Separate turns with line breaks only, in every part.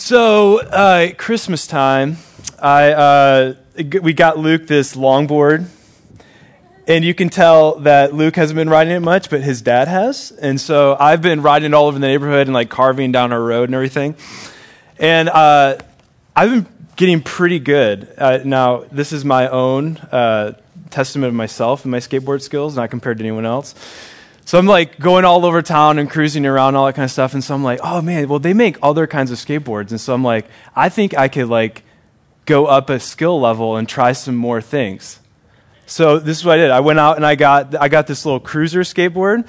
So, uh, Christmas time, I, uh, we got Luke this longboard. And you can tell that Luke hasn't been riding it much, but his dad has. And so I've been riding it all over the neighborhood and like carving down our road and everything. And uh, I've been getting pretty good. Uh, now, this is my own uh, testament of myself and my skateboard skills, not compared to anyone else. So I'm like going all over town and cruising around, all that kind of stuff. And so I'm like, oh man, well, they make other kinds of skateboards. And so I'm like, I think I could like go up a skill level and try some more things. So this is what I did. I went out and I got, I got this little cruiser skateboard.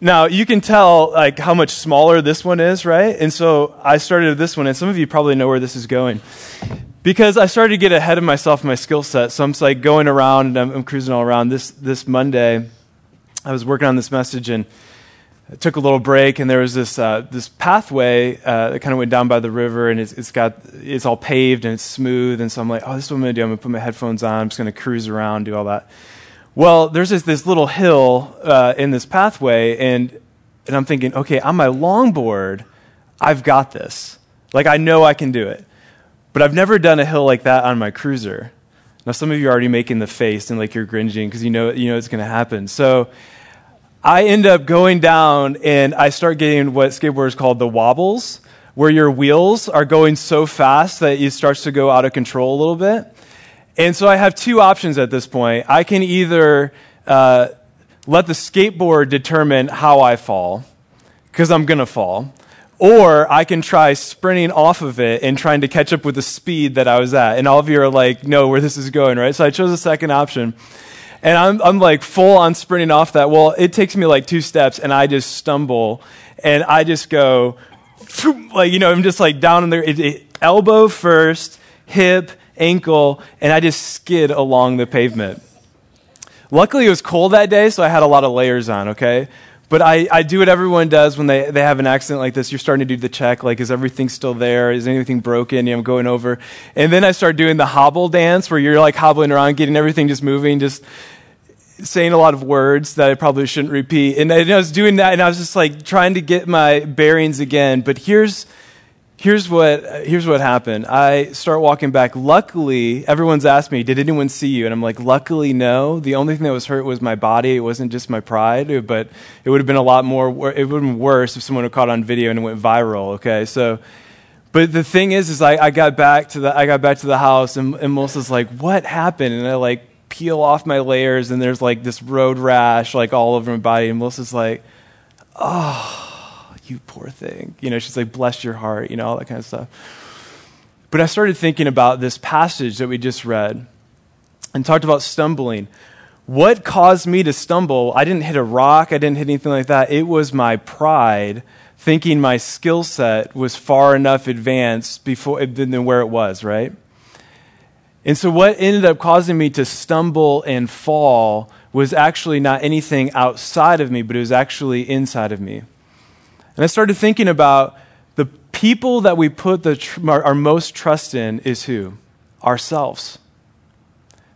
Now you can tell like how much smaller this one is, right? And so I started with this one, and some of you probably know where this is going because I started to get ahead of myself, my skill set. So I'm just like going around and I'm, I'm cruising all around. This this Monday, I was working on this message and I took a little break, and there was this uh, this pathway uh, that kind of went down by the river, and it's, it's got it's all paved and it's smooth. And so I'm like, oh, this is what I'm gonna do. I'm gonna put my headphones on. I'm just gonna cruise around, do all that. Well, there's this, this little hill uh, in this pathway, and and I'm thinking, okay, on my longboard, I've got this. Like I know I can do it, but I've never done a hill like that on my cruiser. Now, some of you are already making the face and like you're gringing because you know, you know it's going to happen. So I end up going down and I start getting what skateboarders call the wobbles, where your wheels are going so fast that it starts to go out of control a little bit. And so I have two options at this point. I can either uh, let the skateboard determine how I fall, because I'm going to fall, or I can try sprinting off of it and trying to catch up with the speed that I was at. And all of you are like, no, where this is going, right? So I chose the second option. And I'm, I'm like full on sprinting off that. Well, it takes me like two steps and I just stumble and I just go, like, you know, I'm just like down in there, it, it, elbow first, hip, ankle, and I just skid along the pavement. Luckily, it was cold that day, so I had a lot of layers on, okay? But I, I do what everyone does when they, they have an accident like this. You're starting to do the check, like, is everything still there? Is anything broken? You know, I'm going over. And then I start doing the hobble dance where you're like hobbling around, getting everything just moving, just saying a lot of words that I probably shouldn't repeat. And I was doing that, and I was just like trying to get my bearings again. But here's here's what here's what happened. I start walking back. Luckily everyone's asked me did anyone see you? And i'm like luckily no. The only thing that was hurt was my body. It wasn't just my pride but it would have been a lot more it would have been worse if someone had caught on video and it went viral okay? So but the thing is is i, I got back to the i got back to the house and, and melissa's like what happened? And i like peel off my layers and there's like this road rash like all over my body. And melissa's like oh you poor thing. You know, she's like, bless your heart, you know, all that kind of stuff. But I started thinking about this passage that we just read and talked about stumbling. What caused me to stumble? I didn't hit a rock, I didn't hit anything like that. It was my pride thinking my skill set was far enough advanced before than where it was, right? And so what ended up causing me to stumble and fall was actually not anything outside of me, but it was actually inside of me. And I started thinking about the people that we put the tr- our, our most trust in is who? Ourselves.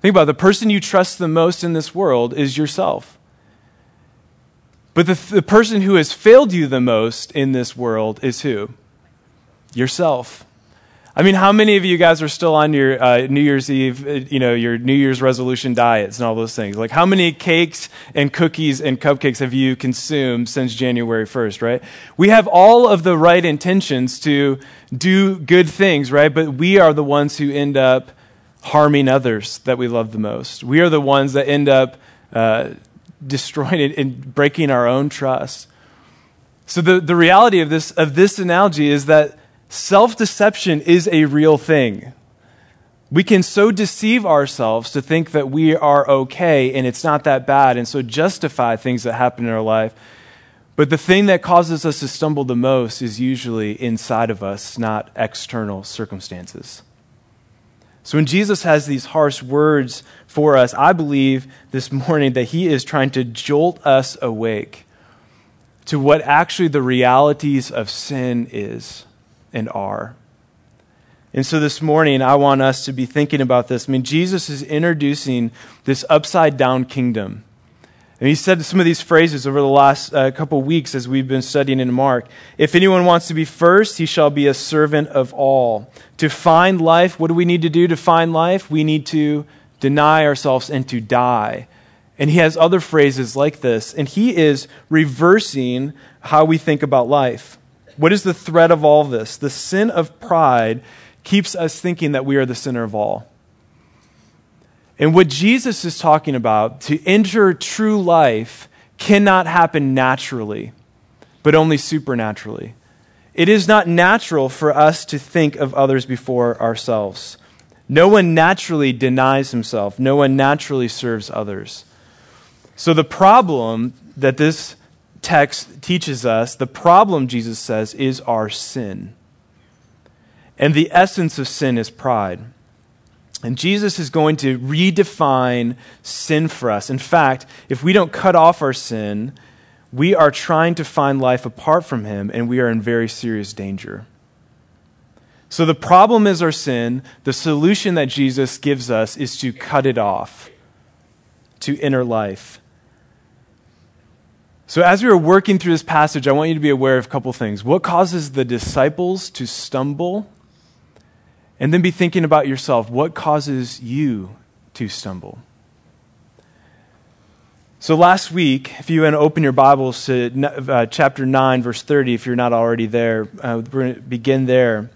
Think about it. the person you trust the most in this world is yourself. But the, the person who has failed you the most in this world is who? Yourself. I mean, how many of you guys are still on your uh, New Year's Eve, uh, you know, your New Year's resolution diets and all those things? Like, how many cakes and cookies and cupcakes have you consumed since January 1st, right? We have all of the right intentions to do good things, right? But we are the ones who end up harming others that we love the most. We are the ones that end up uh, destroying and breaking our own trust. So the, the reality of this, of this analogy is that Self deception is a real thing. We can so deceive ourselves to think that we are okay and it's not that bad, and so justify things that happen in our life. But the thing that causes us to stumble the most is usually inside of us, not external circumstances. So when Jesus has these harsh words for us, I believe this morning that he is trying to jolt us awake to what actually the realities of sin is and are. And so this morning, I want us to be thinking about this. I mean, Jesus is introducing this upside down kingdom. And he said some of these phrases over the last uh, couple weeks as we've been studying in Mark. If anyone wants to be first, he shall be a servant of all. To find life, what do we need to do to find life? We need to deny ourselves and to die. And he has other phrases like this. And he is reversing how we think about life. What is the threat of all this? The sin of pride keeps us thinking that we are the center of all. And what Jesus is talking about, to enter true life, cannot happen naturally, but only supernaturally. It is not natural for us to think of others before ourselves. No one naturally denies himself, no one naturally serves others. So, the problem that this text teaches us, the problem, Jesus says, is our sin. And the essence of sin is pride. And Jesus is going to redefine sin for us. In fact, if we don't cut off our sin, we are trying to find life apart from Him, and we are in very serious danger. So the problem is our sin. The solution that Jesus gives us is to cut it off, to inner life. So, as we are working through this passage, I want you to be aware of a couple things. What causes the disciples to stumble? And then be thinking about yourself what causes you to stumble? So, last week, if you want to open your Bibles to uh, chapter 9, verse 30, if you're not already there, uh, we're going to begin there.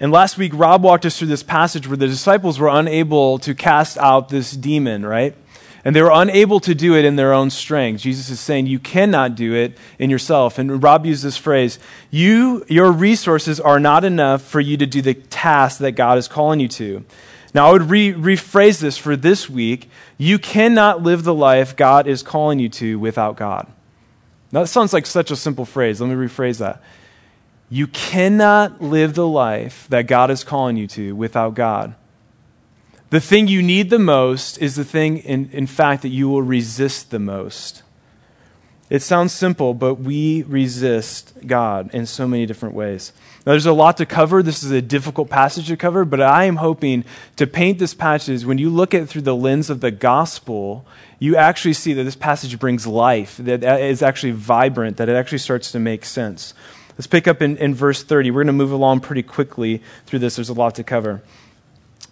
And last week, Rob walked us through this passage where the disciples were unable to cast out this demon, right? And they were unable to do it in their own strength. Jesus is saying, You cannot do it in yourself. And Rob used this phrase you, Your resources are not enough for you to do the task that God is calling you to. Now, I would re- rephrase this for this week. You cannot live the life God is calling you to without God. Now, that sounds like such a simple phrase. Let me rephrase that. You cannot live the life that God is calling you to without God. The thing you need the most is the thing, in, in fact, that you will resist the most. It sounds simple, but we resist God in so many different ways. Now, there's a lot to cover. This is a difficult passage to cover, but I am hoping to paint this passage. When you look at it through the lens of the gospel, you actually see that this passage brings life, that it is actually vibrant, that it actually starts to make sense. Let's pick up in, in verse 30. We're going to move along pretty quickly through this. There's a lot to cover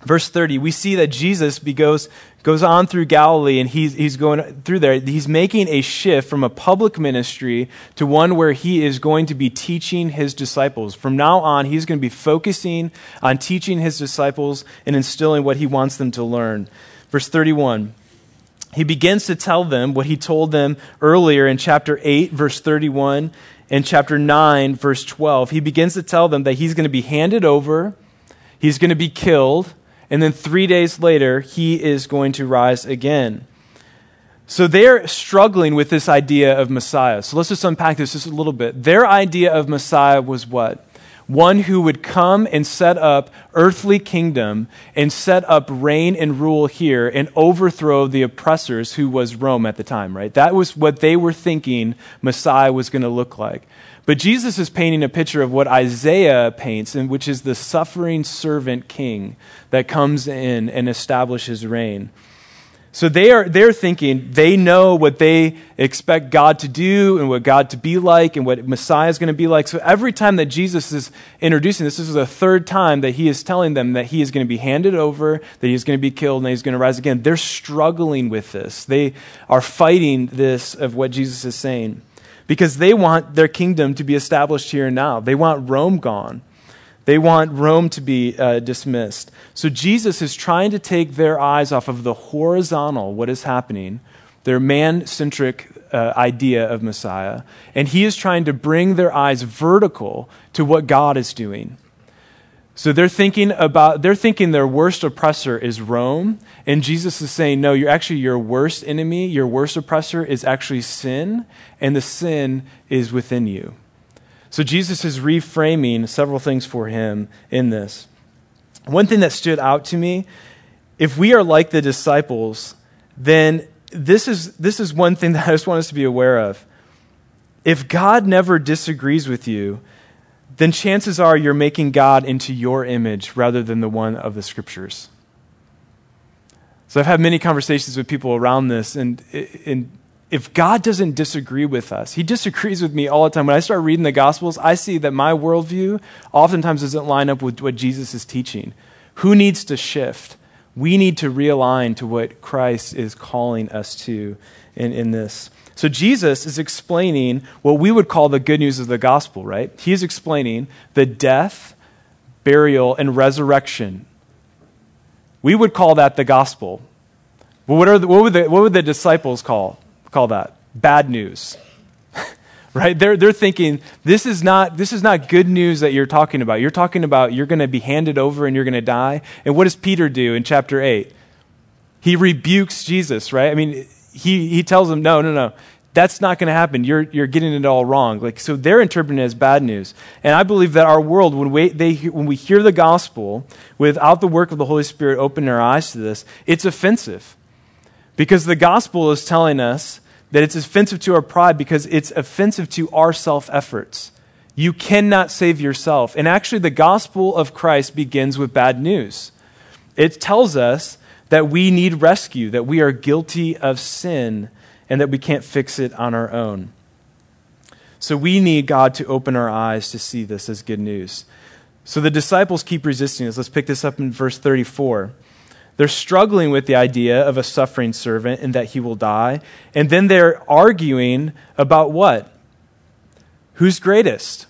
verse 30, we see that Jesus goes, goes on through Galilee and he's, he's going through there. He's making a shift from a public ministry to one where he is going to be teaching his disciples. From now on, he's going to be focusing on teaching his disciples and instilling what he wants them to learn. Verse 31. He begins to tell them what he told them earlier in chapter 8, verse 31, and chapter 9, verse 12. He begins to tell them that he's going to be handed over, he's going to be killed, and then three days later, he is going to rise again. So they're struggling with this idea of Messiah. So let's just unpack this just a little bit. Their idea of Messiah was what? One who would come and set up earthly kingdom and set up reign and rule here and overthrow the oppressors who was Rome at the time, right? That was what they were thinking Messiah was going to look like. But Jesus is painting a picture of what Isaiah paints, and which is the suffering servant king that comes in and establishes reign. So they are they're thinking they know what they expect God to do and what God to be like and what Messiah is going to be like. So every time that Jesus is introducing this, this is the third time that he is telling them that he is going to be handed over, that he is going to be killed, and he's going to rise again. They're struggling with this. They are fighting this of what Jesus is saying because they want their kingdom to be established here and now. They want Rome gone. They want Rome to be uh, dismissed. So Jesus is trying to take their eyes off of the horizontal, what is happening, their man centric uh, idea of Messiah, and he is trying to bring their eyes vertical to what God is doing. So they're thinking about they're thinking their worst oppressor is Rome, and Jesus is saying, no, you're actually your worst enemy, your worst oppressor is actually sin, and the sin is within you. So Jesus is reframing several things for him in this. One thing that stood out to me, if we are like the disciples, then this is this is one thing that I just want us to be aware of. If God never disagrees with you, then chances are you're making God into your image rather than the one of the scriptures. So I've had many conversations with people around this, and, and if God doesn't disagree with us, He disagrees with me all the time. When I start reading the Gospels, I see that my worldview oftentimes doesn't line up with what Jesus is teaching. Who needs to shift? We need to realign to what Christ is calling us to in, in this. So Jesus is explaining what we would call the good news of the gospel, right? He's explaining the death, burial, and resurrection we would call that the gospel. But what, are the, what, would, the, what would the disciples call, call that? Bad news. right? They're, they're thinking, this is, not, this is not good news that you're talking about. You're talking about you're going to be handed over and you're going to die. And what does Peter do in chapter 8? He rebukes Jesus, right? I mean, he, he tells them, no, no, no that's not going to happen. You're, you're getting it all wrong. Like, so they're interpreting it as bad news. And I believe that our world, when we, they, when we hear the gospel without the work of the Holy Spirit opening our eyes to this, it's offensive. Because the gospel is telling us that it's offensive to our pride because it's offensive to our self efforts. You cannot save yourself. And actually, the gospel of Christ begins with bad news. It tells us that we need rescue, that we are guilty of sin and that we can't fix it on our own. So we need God to open our eyes to see this as good news. So the disciples keep resisting this. Let's pick this up in verse 34. They're struggling with the idea of a suffering servant and that he will die. And then they're arguing about what? Who's greatest?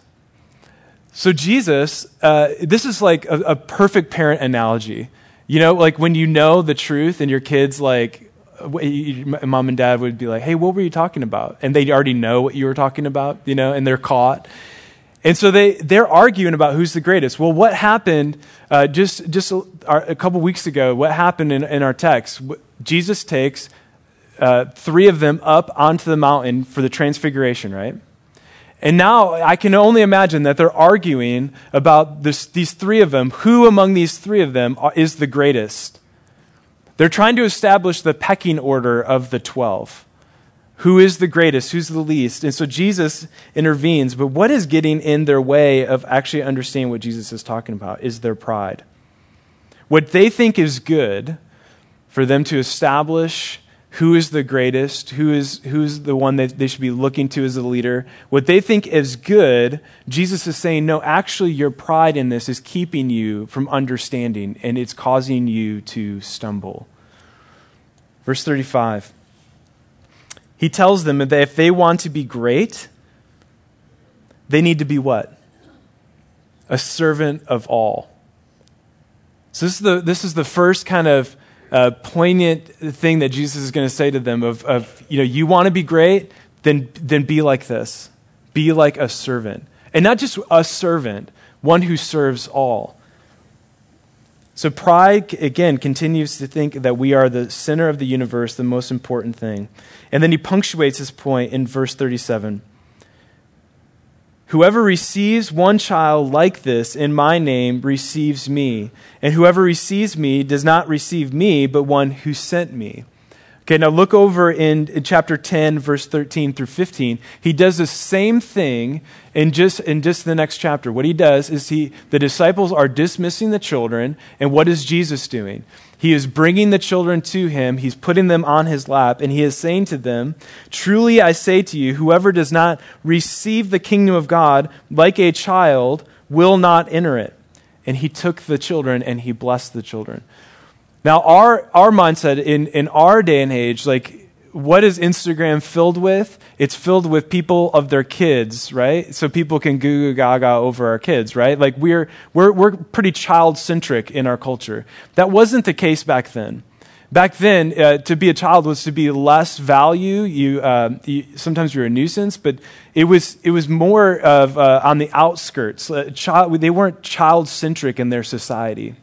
So, Jesus, uh, this is like a, a perfect parent analogy. You know, like when you know the truth and your kids, like, mom and dad would be like, "Hey, what were you talking about?" And they already know what you were talking about, you know, and they're caught. And so they they're arguing about who's the greatest. Well, what happened uh, just just a, a, couple weeks ago? What happened in, in our text? Jesus takes uh, three of them up onto the mountain for the transfiguration, right? And now I can only imagine that they're arguing about this, these three of them. Who among these three of them is the greatest? They're trying to establish the pecking order of the 12. Who is the greatest? Who's the least? And so Jesus intervenes. But what is getting in their way of actually understanding what Jesus is talking about is their pride. What they think is good for them to establish who is the greatest, who is who's the one that they should be looking to as a leader. What they think is good, Jesus is saying, no, actually, your pride in this is keeping you from understanding, and it's causing you to stumble. Verse 35. He tells them that if they want to be great, they need to be what? A servant of all. So this is the, this is the first kind of uh, poignant thing that Jesus is going to say to them of, of, you know, you want to be great, then, then be like this. Be like a servant. And not just a servant, one who serves all. So pride, again, continues to think that we are the center of the universe, the most important thing. And then he punctuates his point in verse 37. Whoever receives one child like this in my name receives me, and whoever receives me does not receive me, but one who sent me. Okay, now look over in, in, chapter 10, verse 13 through 15. He does the same thing in just, in just the next chapter. What he does is he, the disciples are dismissing the children, and what is Jesus doing? He is bringing the children to him, he's putting them on his lap, and he is saying to them, Truly I say to you, whoever does not receive the kingdom of God like a child will not enter it. And he took the children and he blessed the children. Now, our, our mindset in, in our day and age, like, what is Instagram filled with? It's filled with people of their kids, right? So people can goo goo gaga over our kids, right? Like we're, we're, we're pretty child centric in our culture. That wasn't the case back then. Back then, uh, to be a child was to be less value. You, uh, you, sometimes you're a nuisance, but it was, it was more of uh, on the outskirts. Uh, child, they weren't child centric in their society.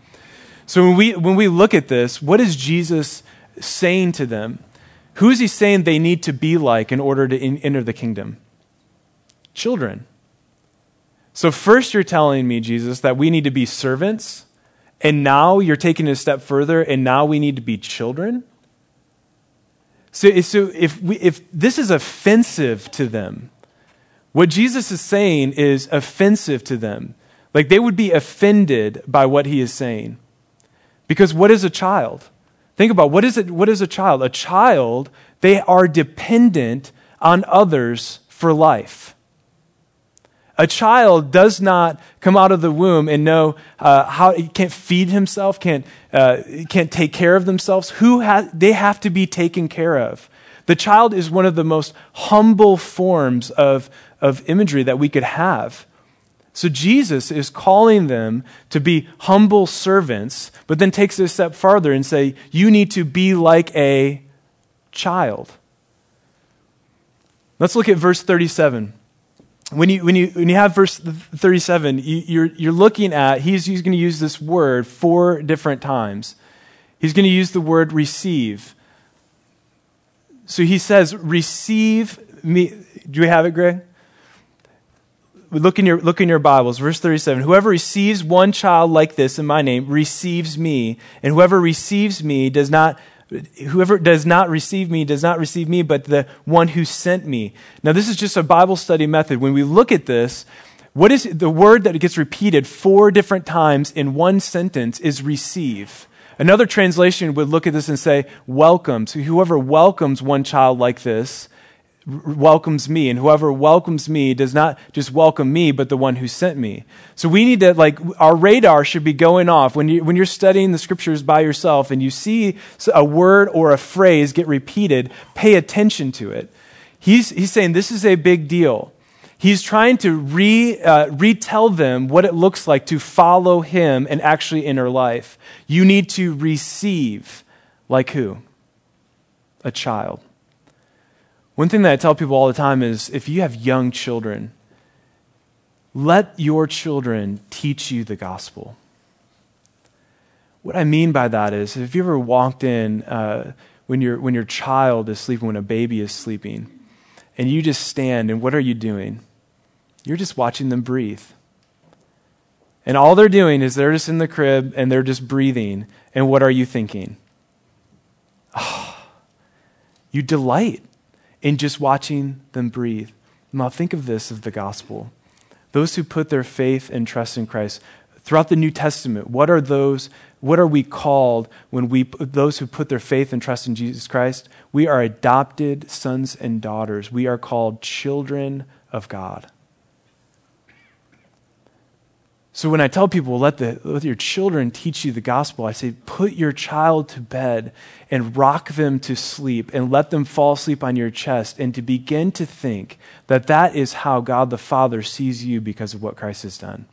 So when we, when we look at this, what is Jesus saying to them? Who is he saying they need to be like in order to in, enter the kingdom? Children. So, first, you're telling me, Jesus, that we need to be servants, and now you're taking it a step further, and now we need to be children? So, so if, we, if this is offensive to them, what Jesus is saying is offensive to them. Like they would be offended by what he is saying. Because what is a child? Think about what is it what is a child? A child, they are dependent on others for life. A child does not come out of the womb and know uh, how he can't feed himself, can't, uh, can't take care of themselves. Who ha- they have to be taken care of. The child is one of the most humble forms of, of imagery that we could have. So Jesus is calling them to be humble servants, but then takes it a step farther and say, you need to be like a child. Let's look at verse 37 when you, when you, when you have verse 37, you, you're, you're looking at, he's, he's going to use this word four different times. He's going to use the word receive. So he says, receive me. Do we have it, Greg? Look in, your, look in your Bibles, verse 37. Whoever receives one child like this in my name receives me, and whoever receives me does not Whoever does not receive me does not receive me, but the one who sent me. Now, this is just a Bible study method. When we look at this, what is the word that gets repeated four different times in one sentence is receive. Another translation would look at this and say, welcome. So whoever welcomes one child like this welcomes me and whoever welcomes me does not just welcome me but the one who sent me. So we need to like our radar should be going off. When you when you're studying the scriptures by yourself and you see a word or a phrase get repeated pay attention to it. He's he's saying this is a big deal. He's trying to re, uh, retell them what it looks like to follow him and actually enter life. You need to receive like who? A child one thing that I tell people all the time is if you have young children, let your children teach you the gospel. What I mean by that is if you ever walked in uh, when, your, when your child is sleeping, when a baby is sleeping, and you just stand, and what are you doing? You're just watching them breathe. And all they're doing is they're just in the crib and they're just breathing. And what are you thinking? Oh, you delight in just watching them breathe. Now, think of this as the gospel. Those who put their faith and trust in Christ, throughout the New Testament, what are those? What are we called when we, those who put their faith and trust in Jesus Christ? We are adopted sons and daughters. We are called children of God. So when I tell people, let, the, let your children teach you the gospel, I say, put your child to bed and rock them to sleep and let them fall asleep on your chest and to begin to think that that is how God the Father sees you because of what Christ has done.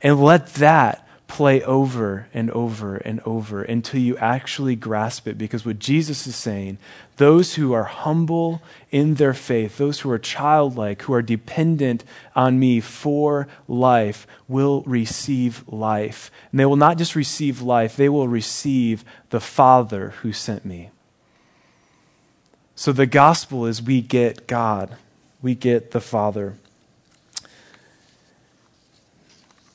And let that play over and over and over until you actually grasp it. Because what Jesus is saying, those who are humble in their faith, those who are childlike, who are dependent on me for life, will receive life. And they will not just receive life, they will receive the Father who sent me. So the gospel is we get God, we get the Father.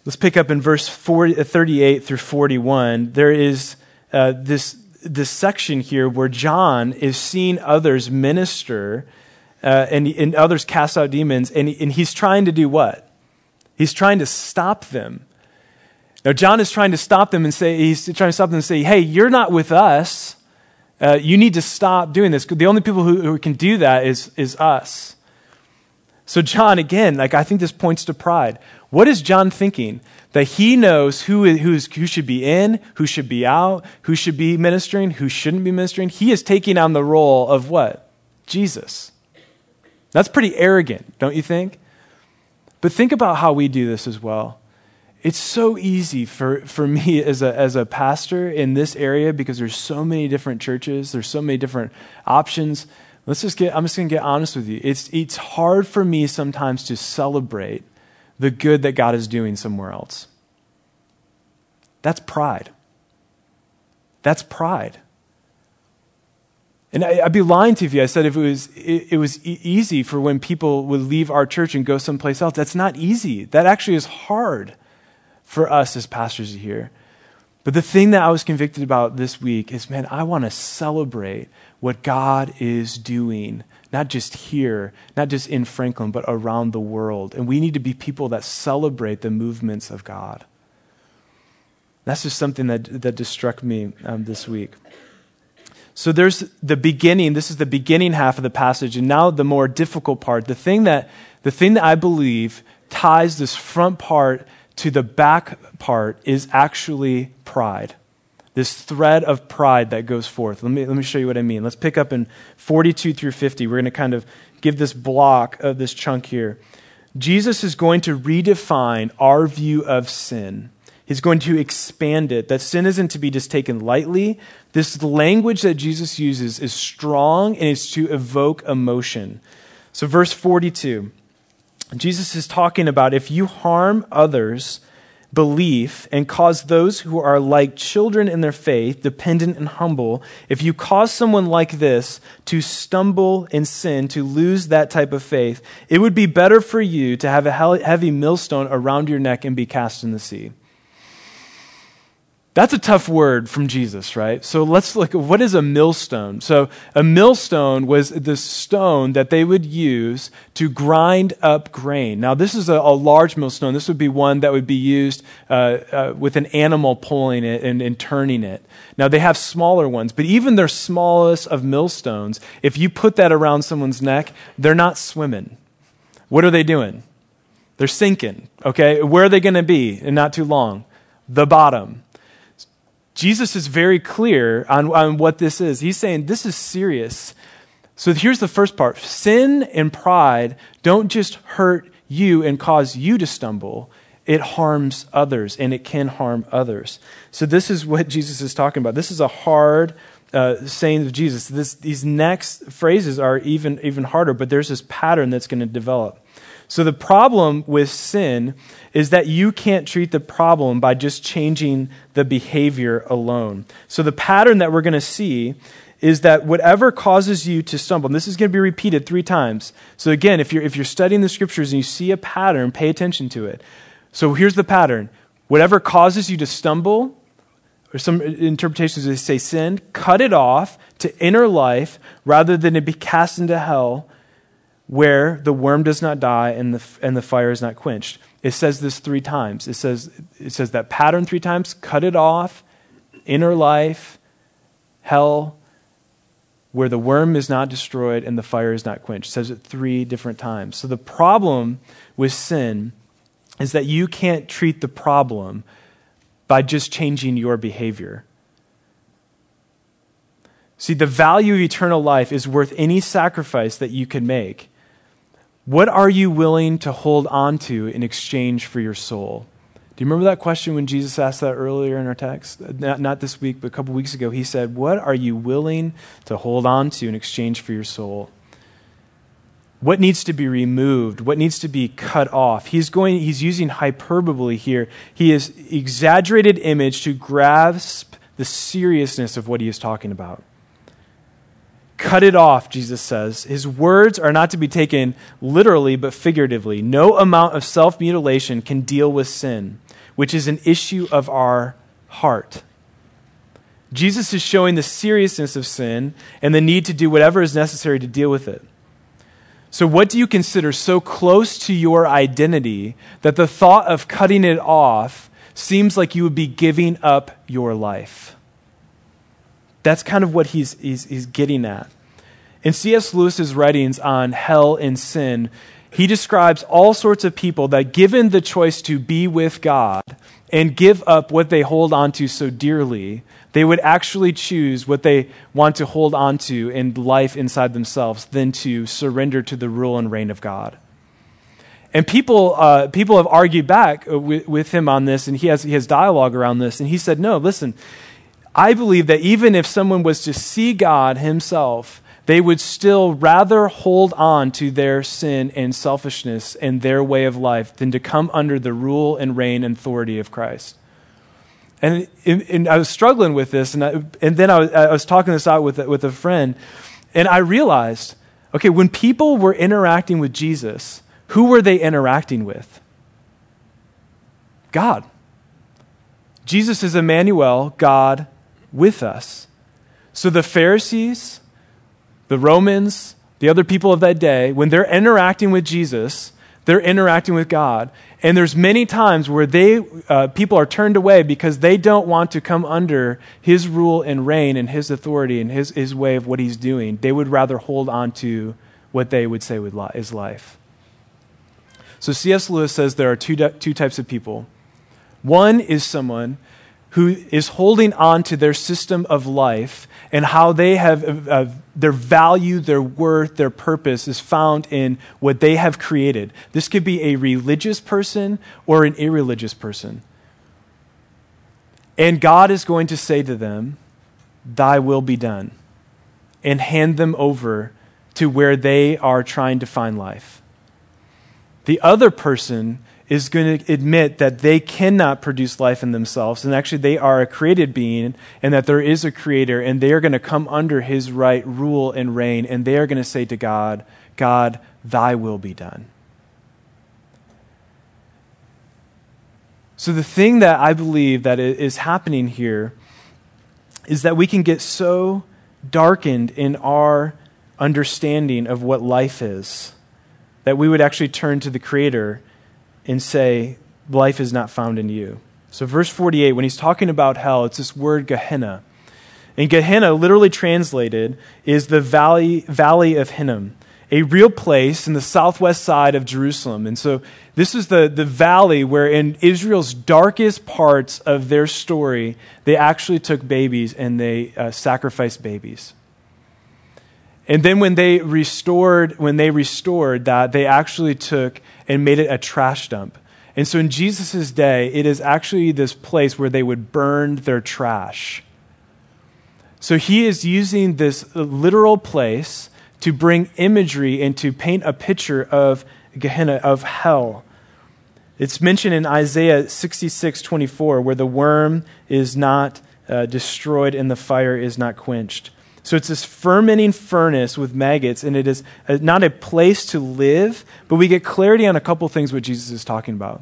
Let's pick up in verse 40, uh, 38 through 41. There is uh, this, this section here where John is seeing others minister uh, and, and others cast out demons, and, and he's trying to do what? He's trying to stop them. Now, John is trying to stop them and say, he's trying to stop them and say, hey, you're not with us. Uh, you need to stop doing this. The only people who, who can do that is, is us. So, John, again, like I think this points to pride. What is John thinking? That he knows who, is, who should be in, who should be out, who should be ministering, who shouldn't be ministering. He is taking on the role of what? Jesus. That's pretty arrogant, don't you think? But think about how we do this as well. It's so easy for, for me as a, as a pastor in this area because there's so many different churches, there's so many different options Let's just get, I'm just going to get honest with you. It's, it's hard for me sometimes to celebrate the good that God is doing somewhere else. That's pride. That's pride. And I, would be lying to you if I said if it was, it, it was e- easy for when people would leave our church and go someplace else. That's not easy. That actually is hard for us as pastors to hear. But the thing that I was convicted about this week is man, I want to celebrate what God is doing, not just here, not just in Franklin, but around the world. And we need to be people that celebrate the movements of God. That's just something that, that just struck me um, this week. So there's the beginning. This is the beginning half of the passage, and now the more difficult part. The thing that, the thing that I believe ties this front part to the back part is actually pride. This thread of pride that goes forth. Let me, let me show you what I mean. Let's pick up in 42 through 50. We're going to kind of give this block of this chunk here. Jesus is going to redefine our view of sin. He's going to expand it, that sin isn't to be just taken lightly. This language that Jesus uses is strong and it's to evoke emotion. So, verse 42, Jesus is talking about if you harm others, belief and cause those who are like children in their faith, dependent and humble, if you cause someone like this to stumble in sin, to lose that type of faith, it would be better for you to have a heavy millstone around your neck and be cast in the sea. That's a tough word from Jesus, right? So let's look at what is a millstone. So a millstone was the stone that they would use to grind up grain. Now this is a, a large millstone. This would be one that would be used uh, uh, with an animal pulling it and, and turning it. Now they have smaller ones, but even their smallest of millstones, if you put that around someone's neck, they're not swimming. What are they doing? They're sinking. Okay, where are they going to be in not too long? The bottom. Jesus is very clear on, on what this is. He's saying this is serious. So here's the first part sin and pride don't just hurt you and cause you to stumble, it harms others, and it can harm others. So this is what Jesus is talking about. This is a hard uh, saying of Jesus. This, these next phrases are even, even harder, but there's this pattern that's going to develop. So the problem with sin is that you can't treat the problem by just changing the behavior alone. So the pattern that we're going to see is that whatever causes you to stumble, and this is going to be repeated three times. So again, if you're, if you're studying the scriptures and you see a pattern, pay attention to it. So here's the pattern. Whatever causes you to stumble, or some interpretations they say sin, cut it off to inner life rather than to be cast into hell where the worm does not die and the, and the fire is not quenched. It says this three times. It says, it says that pattern three times cut it off, inner life, hell, where the worm is not destroyed and the fire is not quenched. It says it three different times. So the problem with sin is that you can't treat the problem by just changing your behavior. See, the value of eternal life is worth any sacrifice that you can make. What are you willing to hold on to in exchange for your soul? Do you remember that question when Jesus asked that earlier in our text? Not, not this week, but a couple weeks ago. He said, What are you willing to hold on to in exchange for your soul? What needs to be removed? What needs to be cut off? He's going he's using hyperbole here. He is exaggerated image to grasp the seriousness of what he is talking about. Cut it off, Jesus says. His words are not to be taken literally, but figuratively. No amount of self mutilation can deal with sin, which is an issue of our heart. Jesus is showing the seriousness of sin and the need to do whatever is necessary to deal with it. So, what do you consider so close to your identity that the thought of cutting it off seems like you would be giving up your life? That's kind of what he's, he's, he's getting at. In C.S. Lewis's writings on hell and sin, he describes all sorts of people that, given the choice to be with God and give up what they hold on to so dearly, they would actually choose what they want to hold on to in life inside themselves than to surrender to the rule and reign of God. And people, uh, people have argued back with, with him on this, and he has, he has dialogue around this. And he said, No, listen, I believe that even if someone was to see God himself, they would still rather hold on to their sin and selfishness and their way of life than to come under the rule and reign and authority of Christ. And, and I was struggling with this, and, I, and then I was, I was talking this out with, with a friend, and I realized okay, when people were interacting with Jesus, who were they interacting with? God. Jesus is Emmanuel, God with us. So the Pharisees, the Romans, the other people of that day, when they're interacting with Jesus, they're interacting with God. And there's many times where they, uh, people are turned away because they don't want to come under his rule and reign and his authority and his, his way of what he's doing. They would rather hold on to what they would say is life. So C.S. Lewis says there are two, two types of people. One is someone who is holding on to their system of life and how they have uh, their value, their worth, their purpose is found in what they have created. This could be a religious person or an irreligious person. And God is going to say to them, Thy will be done, and hand them over to where they are trying to find life. The other person is going to admit that they cannot produce life in themselves, and actually they are a created being, and that there is a creator, and they are going to come under his right rule and reign, and they are going to say to God, God, thy will be done. So, the thing that I believe that is happening here is that we can get so darkened in our understanding of what life is that we would actually turn to the Creator and say, Life is not found in you. So, verse 48, when he's talking about hell, it's this word Gehenna. And Gehenna, literally translated, is the valley, valley of Hinnom, a real place in the southwest side of Jerusalem. And so, this is the, the valley where, in Israel's darkest parts of their story, they actually took babies and they uh, sacrificed babies. And then when they restored, when they restored that, they actually took and made it a trash dump. And so in Jesus' day, it is actually this place where they would burn their trash. So he is using this literal place to bring imagery and to paint a picture of Gehenna, of hell. It's mentioned in Isaiah 66 24, where the worm is not uh, destroyed and the fire is not quenched. So it's this fermenting furnace with maggots, and it is not a place to live, but we get clarity on a couple things what Jesus is talking about.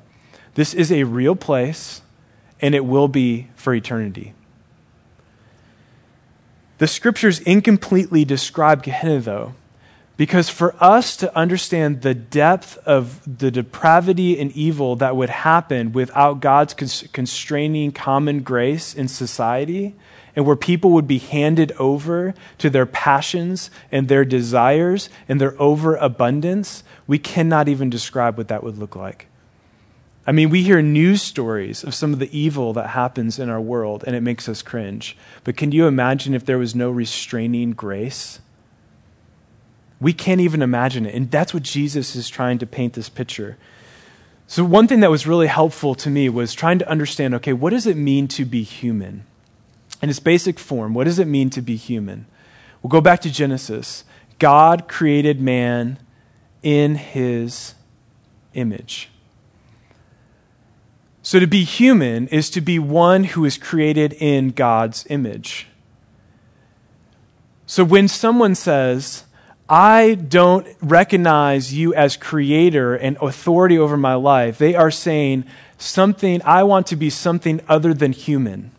This is a real place, and it will be for eternity. The scriptures incompletely describe Gehenna, though, because for us to understand the depth of the depravity and evil that would happen without God's constraining common grace in society, and where people would be handed over to their passions and their desires and their overabundance, we cannot even describe what that would look like. I mean, we hear news stories of some of the evil that happens in our world, and it makes us cringe. But can you imagine if there was no restraining grace? We can't even imagine it. And that's what Jesus is trying to paint this picture. So, one thing that was really helpful to me was trying to understand okay, what does it mean to be human? In its basic form, what does it mean to be human? We'll go back to Genesis. God created man in his image. So to be human is to be one who is created in God's image. So when someone says, I don't recognize you as creator and authority over my life, they are saying something, I want to be something other than human.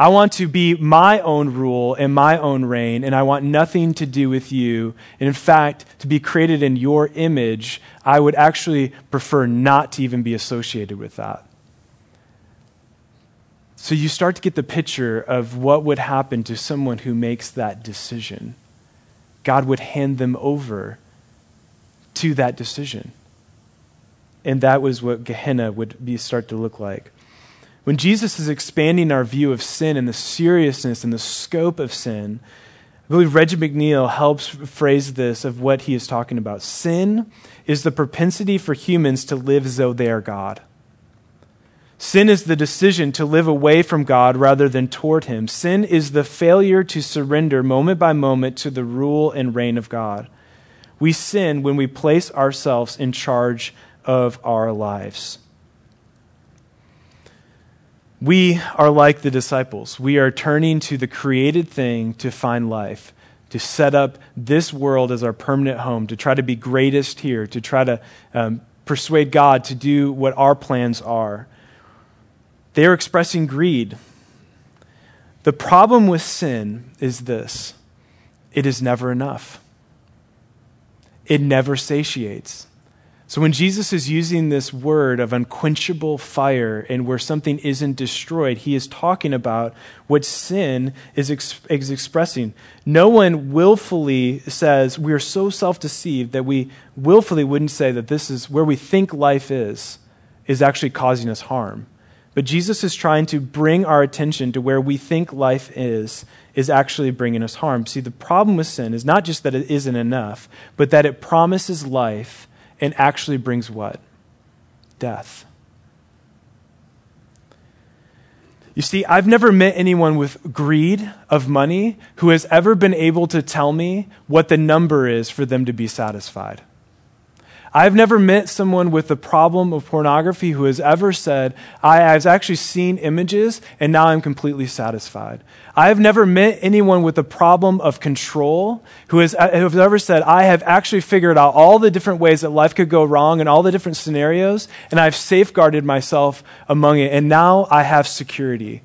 I want to be my own rule and my own reign, and I want nothing to do with you. And in fact, to be created in your image, I would actually prefer not to even be associated with that. So you start to get the picture of what would happen to someone who makes that decision. God would hand them over to that decision. And that was what Gehenna would be, start to look like. When Jesus is expanding our view of sin and the seriousness and the scope of sin, I believe Reggie McNeal helps phrase this of what he is talking about. Sin is the propensity for humans to live as though they are God. Sin is the decision to live away from God rather than toward Him. Sin is the failure to surrender moment by moment to the rule and reign of God. We sin when we place ourselves in charge of our lives. We are like the disciples. We are turning to the created thing to find life, to set up this world as our permanent home, to try to be greatest here, to try to um, persuade God to do what our plans are. They are expressing greed. The problem with sin is this it is never enough, it never satiates. So when Jesus is using this word of unquenchable fire and where something isn't destroyed, he is talking about what sin is, ex- is expressing. No one willfully says we are so self deceived that we willfully wouldn't say that this is where we think life is, is actually causing us harm. But Jesus is trying to bring our attention to where we think life is, is actually bringing us harm. See, the problem with sin is not just that it isn't enough, but that it promises life and actually brings what? Death. You see, I've never met anyone with greed of money who has ever been able to tell me what the number is for them to be satisfied. I've never met someone with the problem of pornography who has ever said, I have actually seen images and now I'm completely satisfied. I've never met anyone with the problem of control who has, uh, who has ever said, I have actually figured out all the different ways that life could go wrong and all the different scenarios, and I've safeguarded myself among it, and now I have security.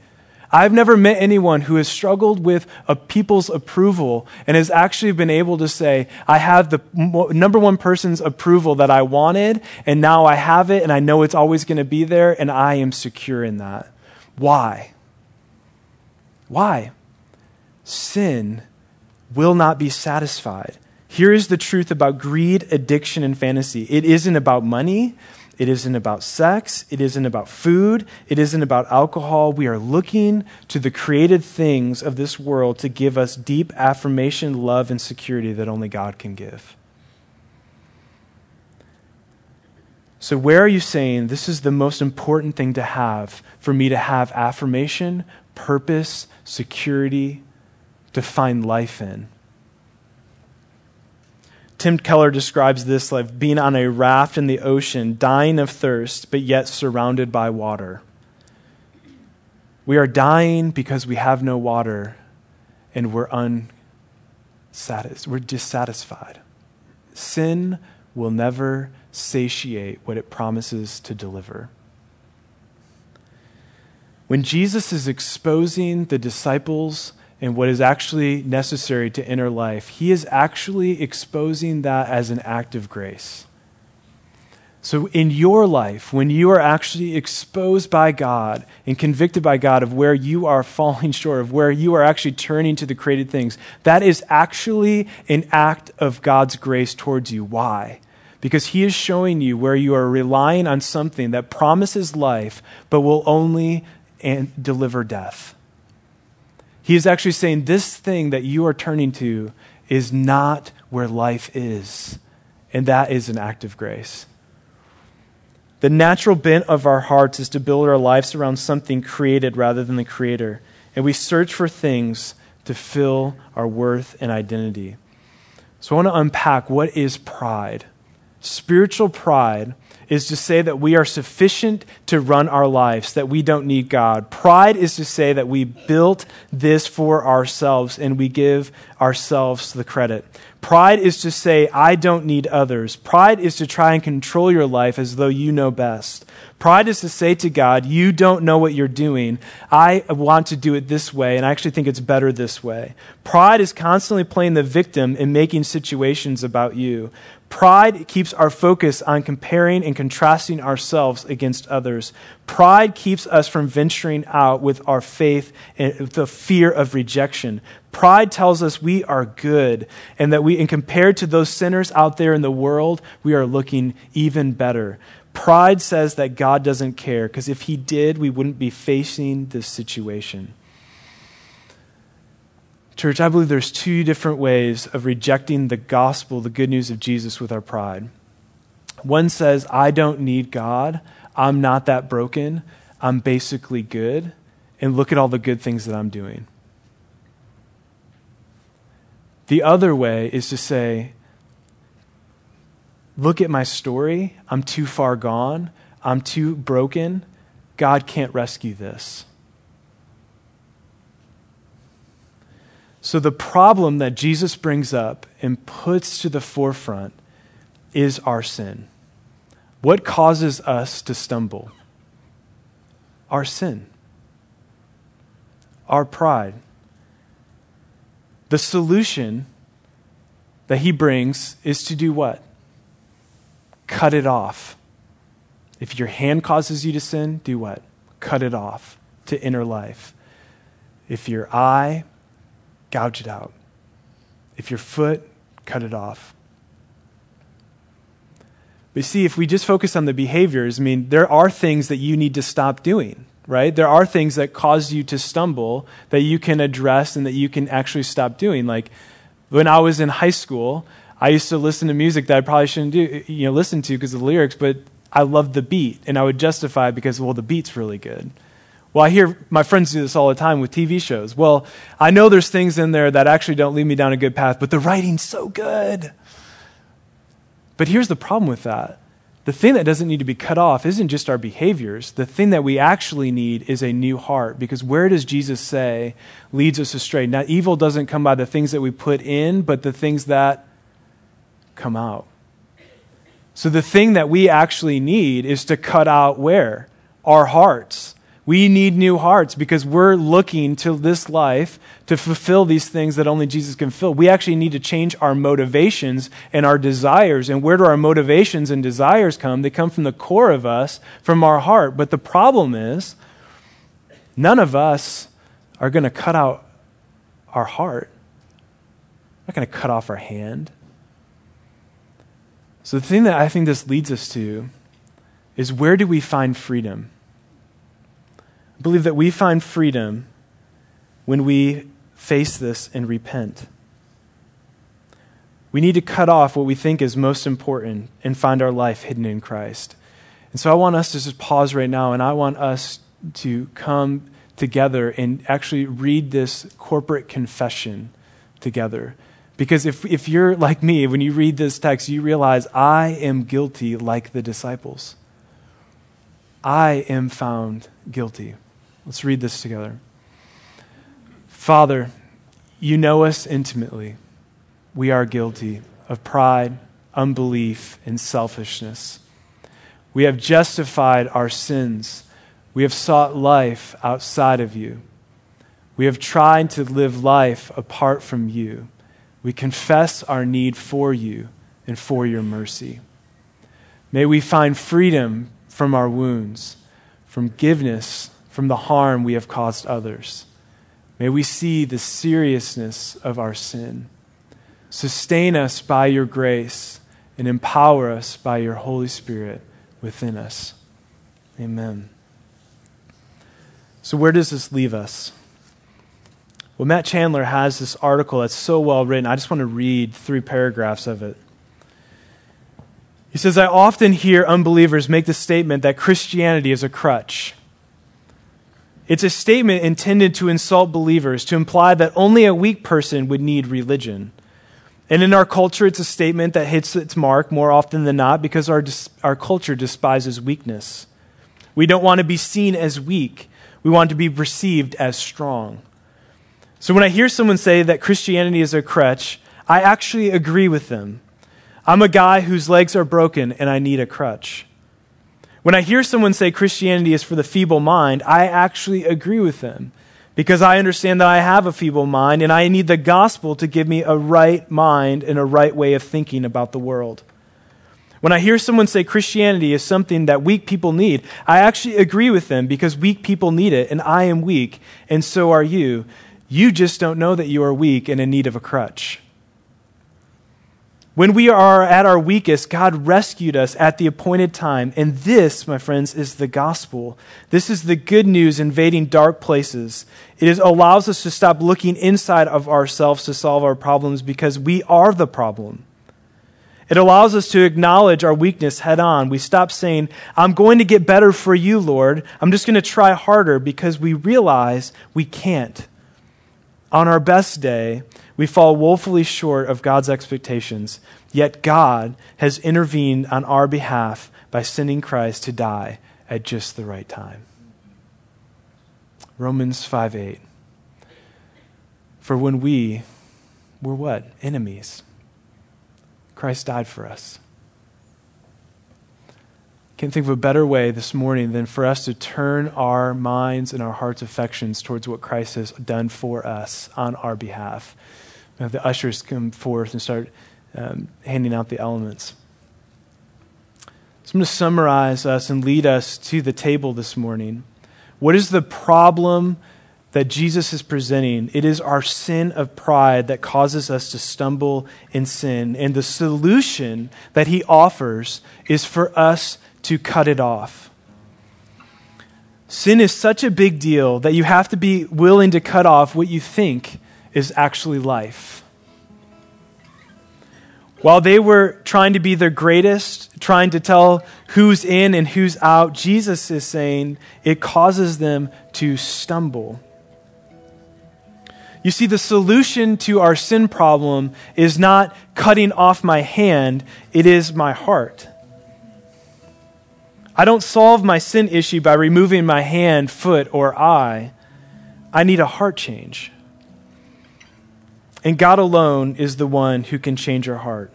I've never met anyone who has struggled with a people's approval and has actually been able to say, I have the number one person's approval that I wanted, and now I have it, and I know it's always going to be there, and I am secure in that. Why? Why? Sin will not be satisfied. Here is the truth about greed, addiction, and fantasy it isn't about money. It isn't about sex. It isn't about food. It isn't about alcohol. We are looking to the created things of this world to give us deep affirmation, love, and security that only God can give. So, where are you saying this is the most important thing to have for me to have affirmation, purpose, security, to find life in? Tim Keller describes this like being on a raft in the ocean, dying of thirst, but yet surrounded by water. We are dying because we have no water and we're unsatisfied. We're dissatisfied. Sin will never satiate what it promises to deliver. When Jesus is exposing the disciples and what is actually necessary to enter life, he is actually exposing that as an act of grace. So, in your life, when you are actually exposed by God and convicted by God of where you are falling short, of where you are actually turning to the created things, that is actually an act of God's grace towards you. Why? Because He is showing you where you are relying on something that promises life, but will only deliver death. He is actually saying this thing that you are turning to is not where life is. And that is an act of grace. The natural bent of our hearts is to build our lives around something created rather than the Creator. And we search for things to fill our worth and identity. So I want to unpack what is pride. Spiritual pride is to say that we are sufficient to run our lives, that we don't need God. Pride is to say that we built this for ourselves and we give ourselves the credit. Pride is to say, I don't need others. Pride is to try and control your life as though you know best. Pride is to say to God, You don't know what you're doing. I want to do it this way, and I actually think it's better this way. Pride is constantly playing the victim and making situations about you. Pride keeps our focus on comparing and contrasting ourselves against others. Pride keeps us from venturing out with our faith and the fear of rejection. Pride tells us we are good and that we, and compared to those sinners out there in the world, we are looking even better. Pride says that God doesn't care because if He did, we wouldn't be facing this situation. Church, I believe there's two different ways of rejecting the gospel, the good news of Jesus, with our pride. One says, I don't need God. I'm not that broken. I'm basically good. And look at all the good things that I'm doing. The other way is to say, Look at my story. I'm too far gone. I'm too broken. God can't rescue this. So, the problem that Jesus brings up and puts to the forefront is our sin. What causes us to stumble? Our sin, our pride. The solution that he brings is to do what? cut it off. If your hand causes you to sin, do what? Cut it off to inner life. If your eye, gouge it out. If your foot, cut it off. But see, if we just focus on the behaviors, I mean, there are things that you need to stop doing, right? There are things that cause you to stumble that you can address and that you can actually stop doing. Like when I was in high school, I used to listen to music that I probably shouldn't do, you know, listen to because of the lyrics, but I loved the beat, and I would justify because, well, the beat's really good. Well, I hear my friends do this all the time with TV shows. Well, I know there's things in there that actually don't lead me down a good path, but the writing's so good. But here's the problem with that the thing that doesn't need to be cut off isn't just our behaviors. The thing that we actually need is a new heart. Because where does Jesus say leads us astray? Now, evil doesn't come by the things that we put in, but the things that come out. So the thing that we actually need is to cut out where? Our hearts. We need new hearts because we're looking to this life to fulfill these things that only Jesus can fill. We actually need to change our motivations and our desires. And where do our motivations and desires come? They come from the core of us, from our heart. But the problem is, none of us are going to cut out our heart. We're not going to cut off our hand. So, the thing that I think this leads us to is where do we find freedom? I believe that we find freedom when we face this and repent. We need to cut off what we think is most important and find our life hidden in Christ. And so I want us to just pause right now and I want us to come together and actually read this corporate confession together. Because if, if you're like me, when you read this text, you realize I am guilty like the disciples. I am found guilty. Let's read this together. Father, you know us intimately. We are guilty of pride, unbelief, and selfishness. We have justified our sins. We have sought life outside of you. We have tried to live life apart from you. We confess our need for you and for your mercy. May we find freedom from our wounds, forgiveness from the harm we have caused others. May we see the seriousness of our sin. Sustain us by your grace and empower us by your Holy Spirit within us. Amen. So, where does this leave us? Well, Matt Chandler has this article that's so well written. I just want to read three paragraphs of it. He says, I often hear unbelievers make the statement that Christianity is a crutch. It's a statement intended to insult believers, to imply that only a weak person would need religion. And in our culture, it's a statement that hits its mark more often than not because our, our culture despises weakness. We don't want to be seen as weak, we want to be perceived as strong. So when I hear someone say that Christianity is a crutch, I actually agree with them. I'm a guy whose legs are broken and I need a crutch. When I hear someone say Christianity is for the feeble mind, I actually agree with them because I understand that I have a feeble mind and I need the gospel to give me a right mind and a right way of thinking about the world. When I hear someone say Christianity is something that weak people need, I actually agree with them because weak people need it and I am weak and so are you. You just don't know that you are weak and in need of a crutch. When we are at our weakest, God rescued us at the appointed time. And this, my friends, is the gospel. This is the good news invading dark places. It is, allows us to stop looking inside of ourselves to solve our problems because we are the problem. It allows us to acknowledge our weakness head on. We stop saying, I'm going to get better for you, Lord. I'm just going to try harder because we realize we can't. On our best day, we fall woefully short of God's expectations, yet God has intervened on our behalf by sending Christ to die at just the right time. Romans 5 8. For when we were what? Enemies. Christ died for us. Can't think of a better way this morning than for us to turn our minds and our hearts' affections towards what Christ has done for us on our behalf have the ushers come forth and start um, handing out the elements. So I'm going to summarize us and lead us to the table this morning. What is the problem that Jesus is presenting? It is our sin of pride that causes us to stumble in sin. And the solution that he offers is for us to cut it off. Sin is such a big deal that you have to be willing to cut off what you think is actually life. While they were trying to be their greatest, trying to tell who's in and who's out, Jesus is saying it causes them to stumble. You see, the solution to our sin problem is not cutting off my hand, it is my heart. I don't solve my sin issue by removing my hand, foot, or eye. I need a heart change. And God alone is the one who can change your heart.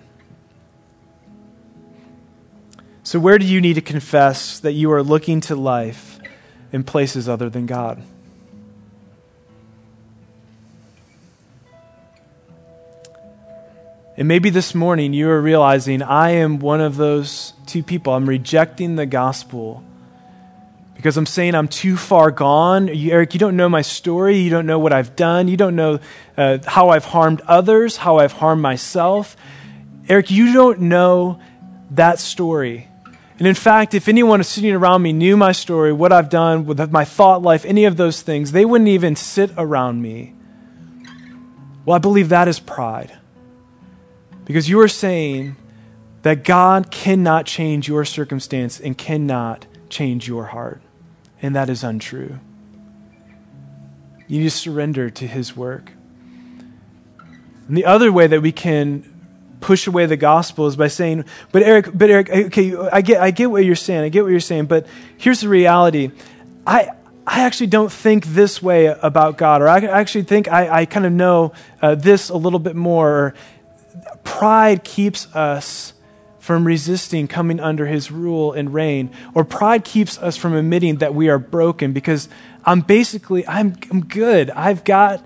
So, where do you need to confess that you are looking to life in places other than God? And maybe this morning you are realizing I am one of those two people. I'm rejecting the gospel because I'm saying I'm too far gone. You, Eric, you don't know my story. You don't know what I've done. You don't know uh, how I've harmed others, how I've harmed myself. Eric, you don't know that story. And in fact, if anyone sitting around me knew my story, what I've done with my thought life, any of those things, they wouldn't even sit around me. Well, I believe that is pride. Because you are saying that God cannot change your circumstance and cannot change your heart. And that is untrue. You need to surrender to His work. And the other way that we can push away the gospel is by saying, but Eric, but Eric, okay, I get, I get what you're saying. I get what you're saying, but here's the reality. I, I actually don't think this way about God, or I actually think I, I kind of know uh, this a little bit more. Pride keeps us from resisting coming under his rule and reign, or pride keeps us from admitting that we are broken because I'm basically, I'm, I'm good. I've got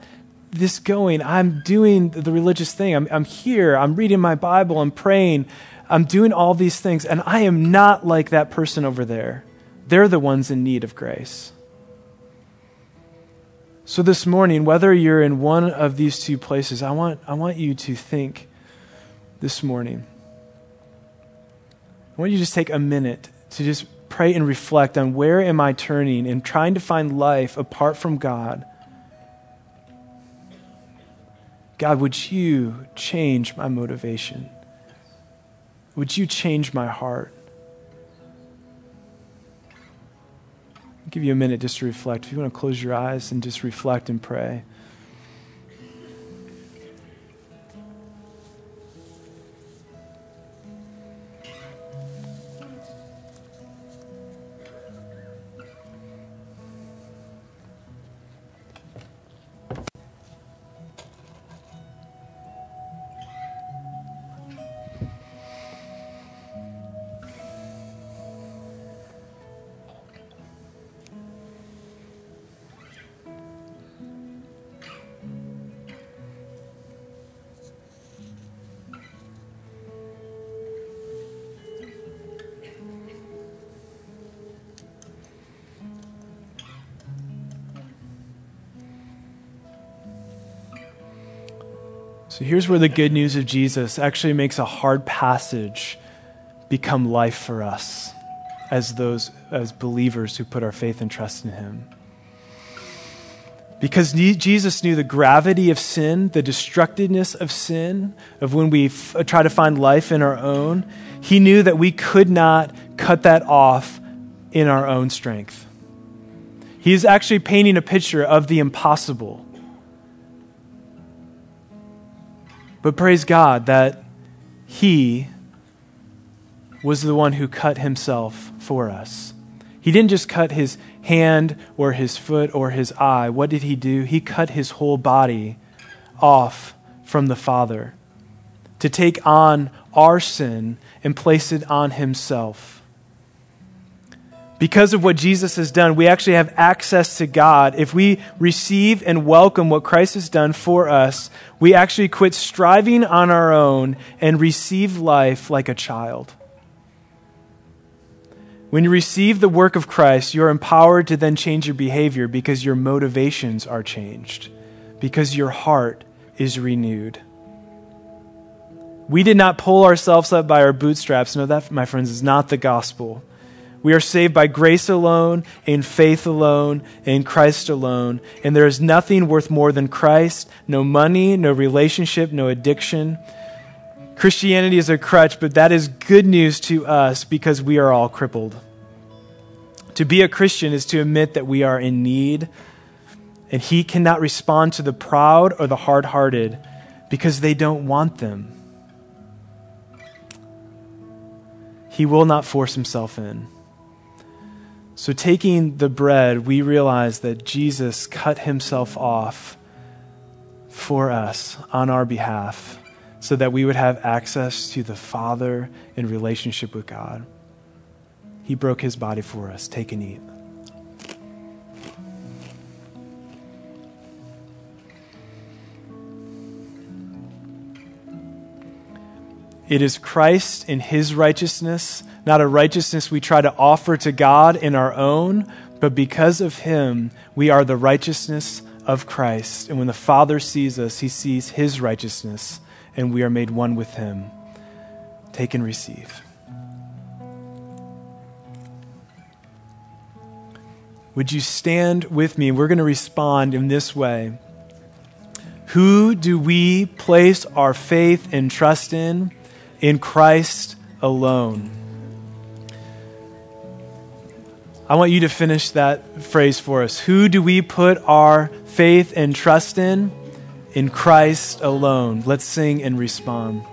this going. I'm doing the religious thing. I'm, I'm here. I'm reading my Bible. I'm praying. I'm doing all these things. And I am not like that person over there. They're the ones in need of grace. So this morning, whether you're in one of these two places, I want, I want you to think this morning. I want you to just take a minute to just pray and reflect on where am I turning and trying to find life apart from God God, would you change my motivation? Would you change my heart? I'll give you a minute just to reflect. If you want to close your eyes and just reflect and pray. So here's where the good news of Jesus actually makes a hard passage become life for us as those as believers who put our faith and trust in him. Because Jesus knew the gravity of sin, the destructiveness of sin, of when we f- uh, try to find life in our own, he knew that we could not cut that off in our own strength. He's actually painting a picture of the impossible But praise God that He was the one who cut Himself for us. He didn't just cut His hand or His foot or His eye. What did He do? He cut His whole body off from the Father to take on our sin and place it on Himself. Because of what Jesus has done, we actually have access to God. If we receive and welcome what Christ has done for us, we actually quit striving on our own and receive life like a child. When you receive the work of Christ, you're empowered to then change your behavior because your motivations are changed, because your heart is renewed. We did not pull ourselves up by our bootstraps. No, that, my friends, is not the gospel. We are saved by grace alone, in faith alone, in Christ alone. And there is nothing worth more than Christ no money, no relationship, no addiction. Christianity is a crutch, but that is good news to us because we are all crippled. To be a Christian is to admit that we are in need, and He cannot respond to the proud or the hard hearted because they don't want them. He will not force Himself in. So, taking the bread, we realize that Jesus cut himself off for us on our behalf so that we would have access to the Father in relationship with God. He broke his body for us. Take and eat. It is Christ in his righteousness, not a righteousness we try to offer to God in our own, but because of him, we are the righteousness of Christ. And when the Father sees us, he sees his righteousness, and we are made one with him. Take and receive. Would you stand with me? We're going to respond in this way. Who do we place our faith and trust in? in Christ alone. I want you to finish that phrase for us. Who do we put our faith and trust in? In Christ alone. Let's sing and respond.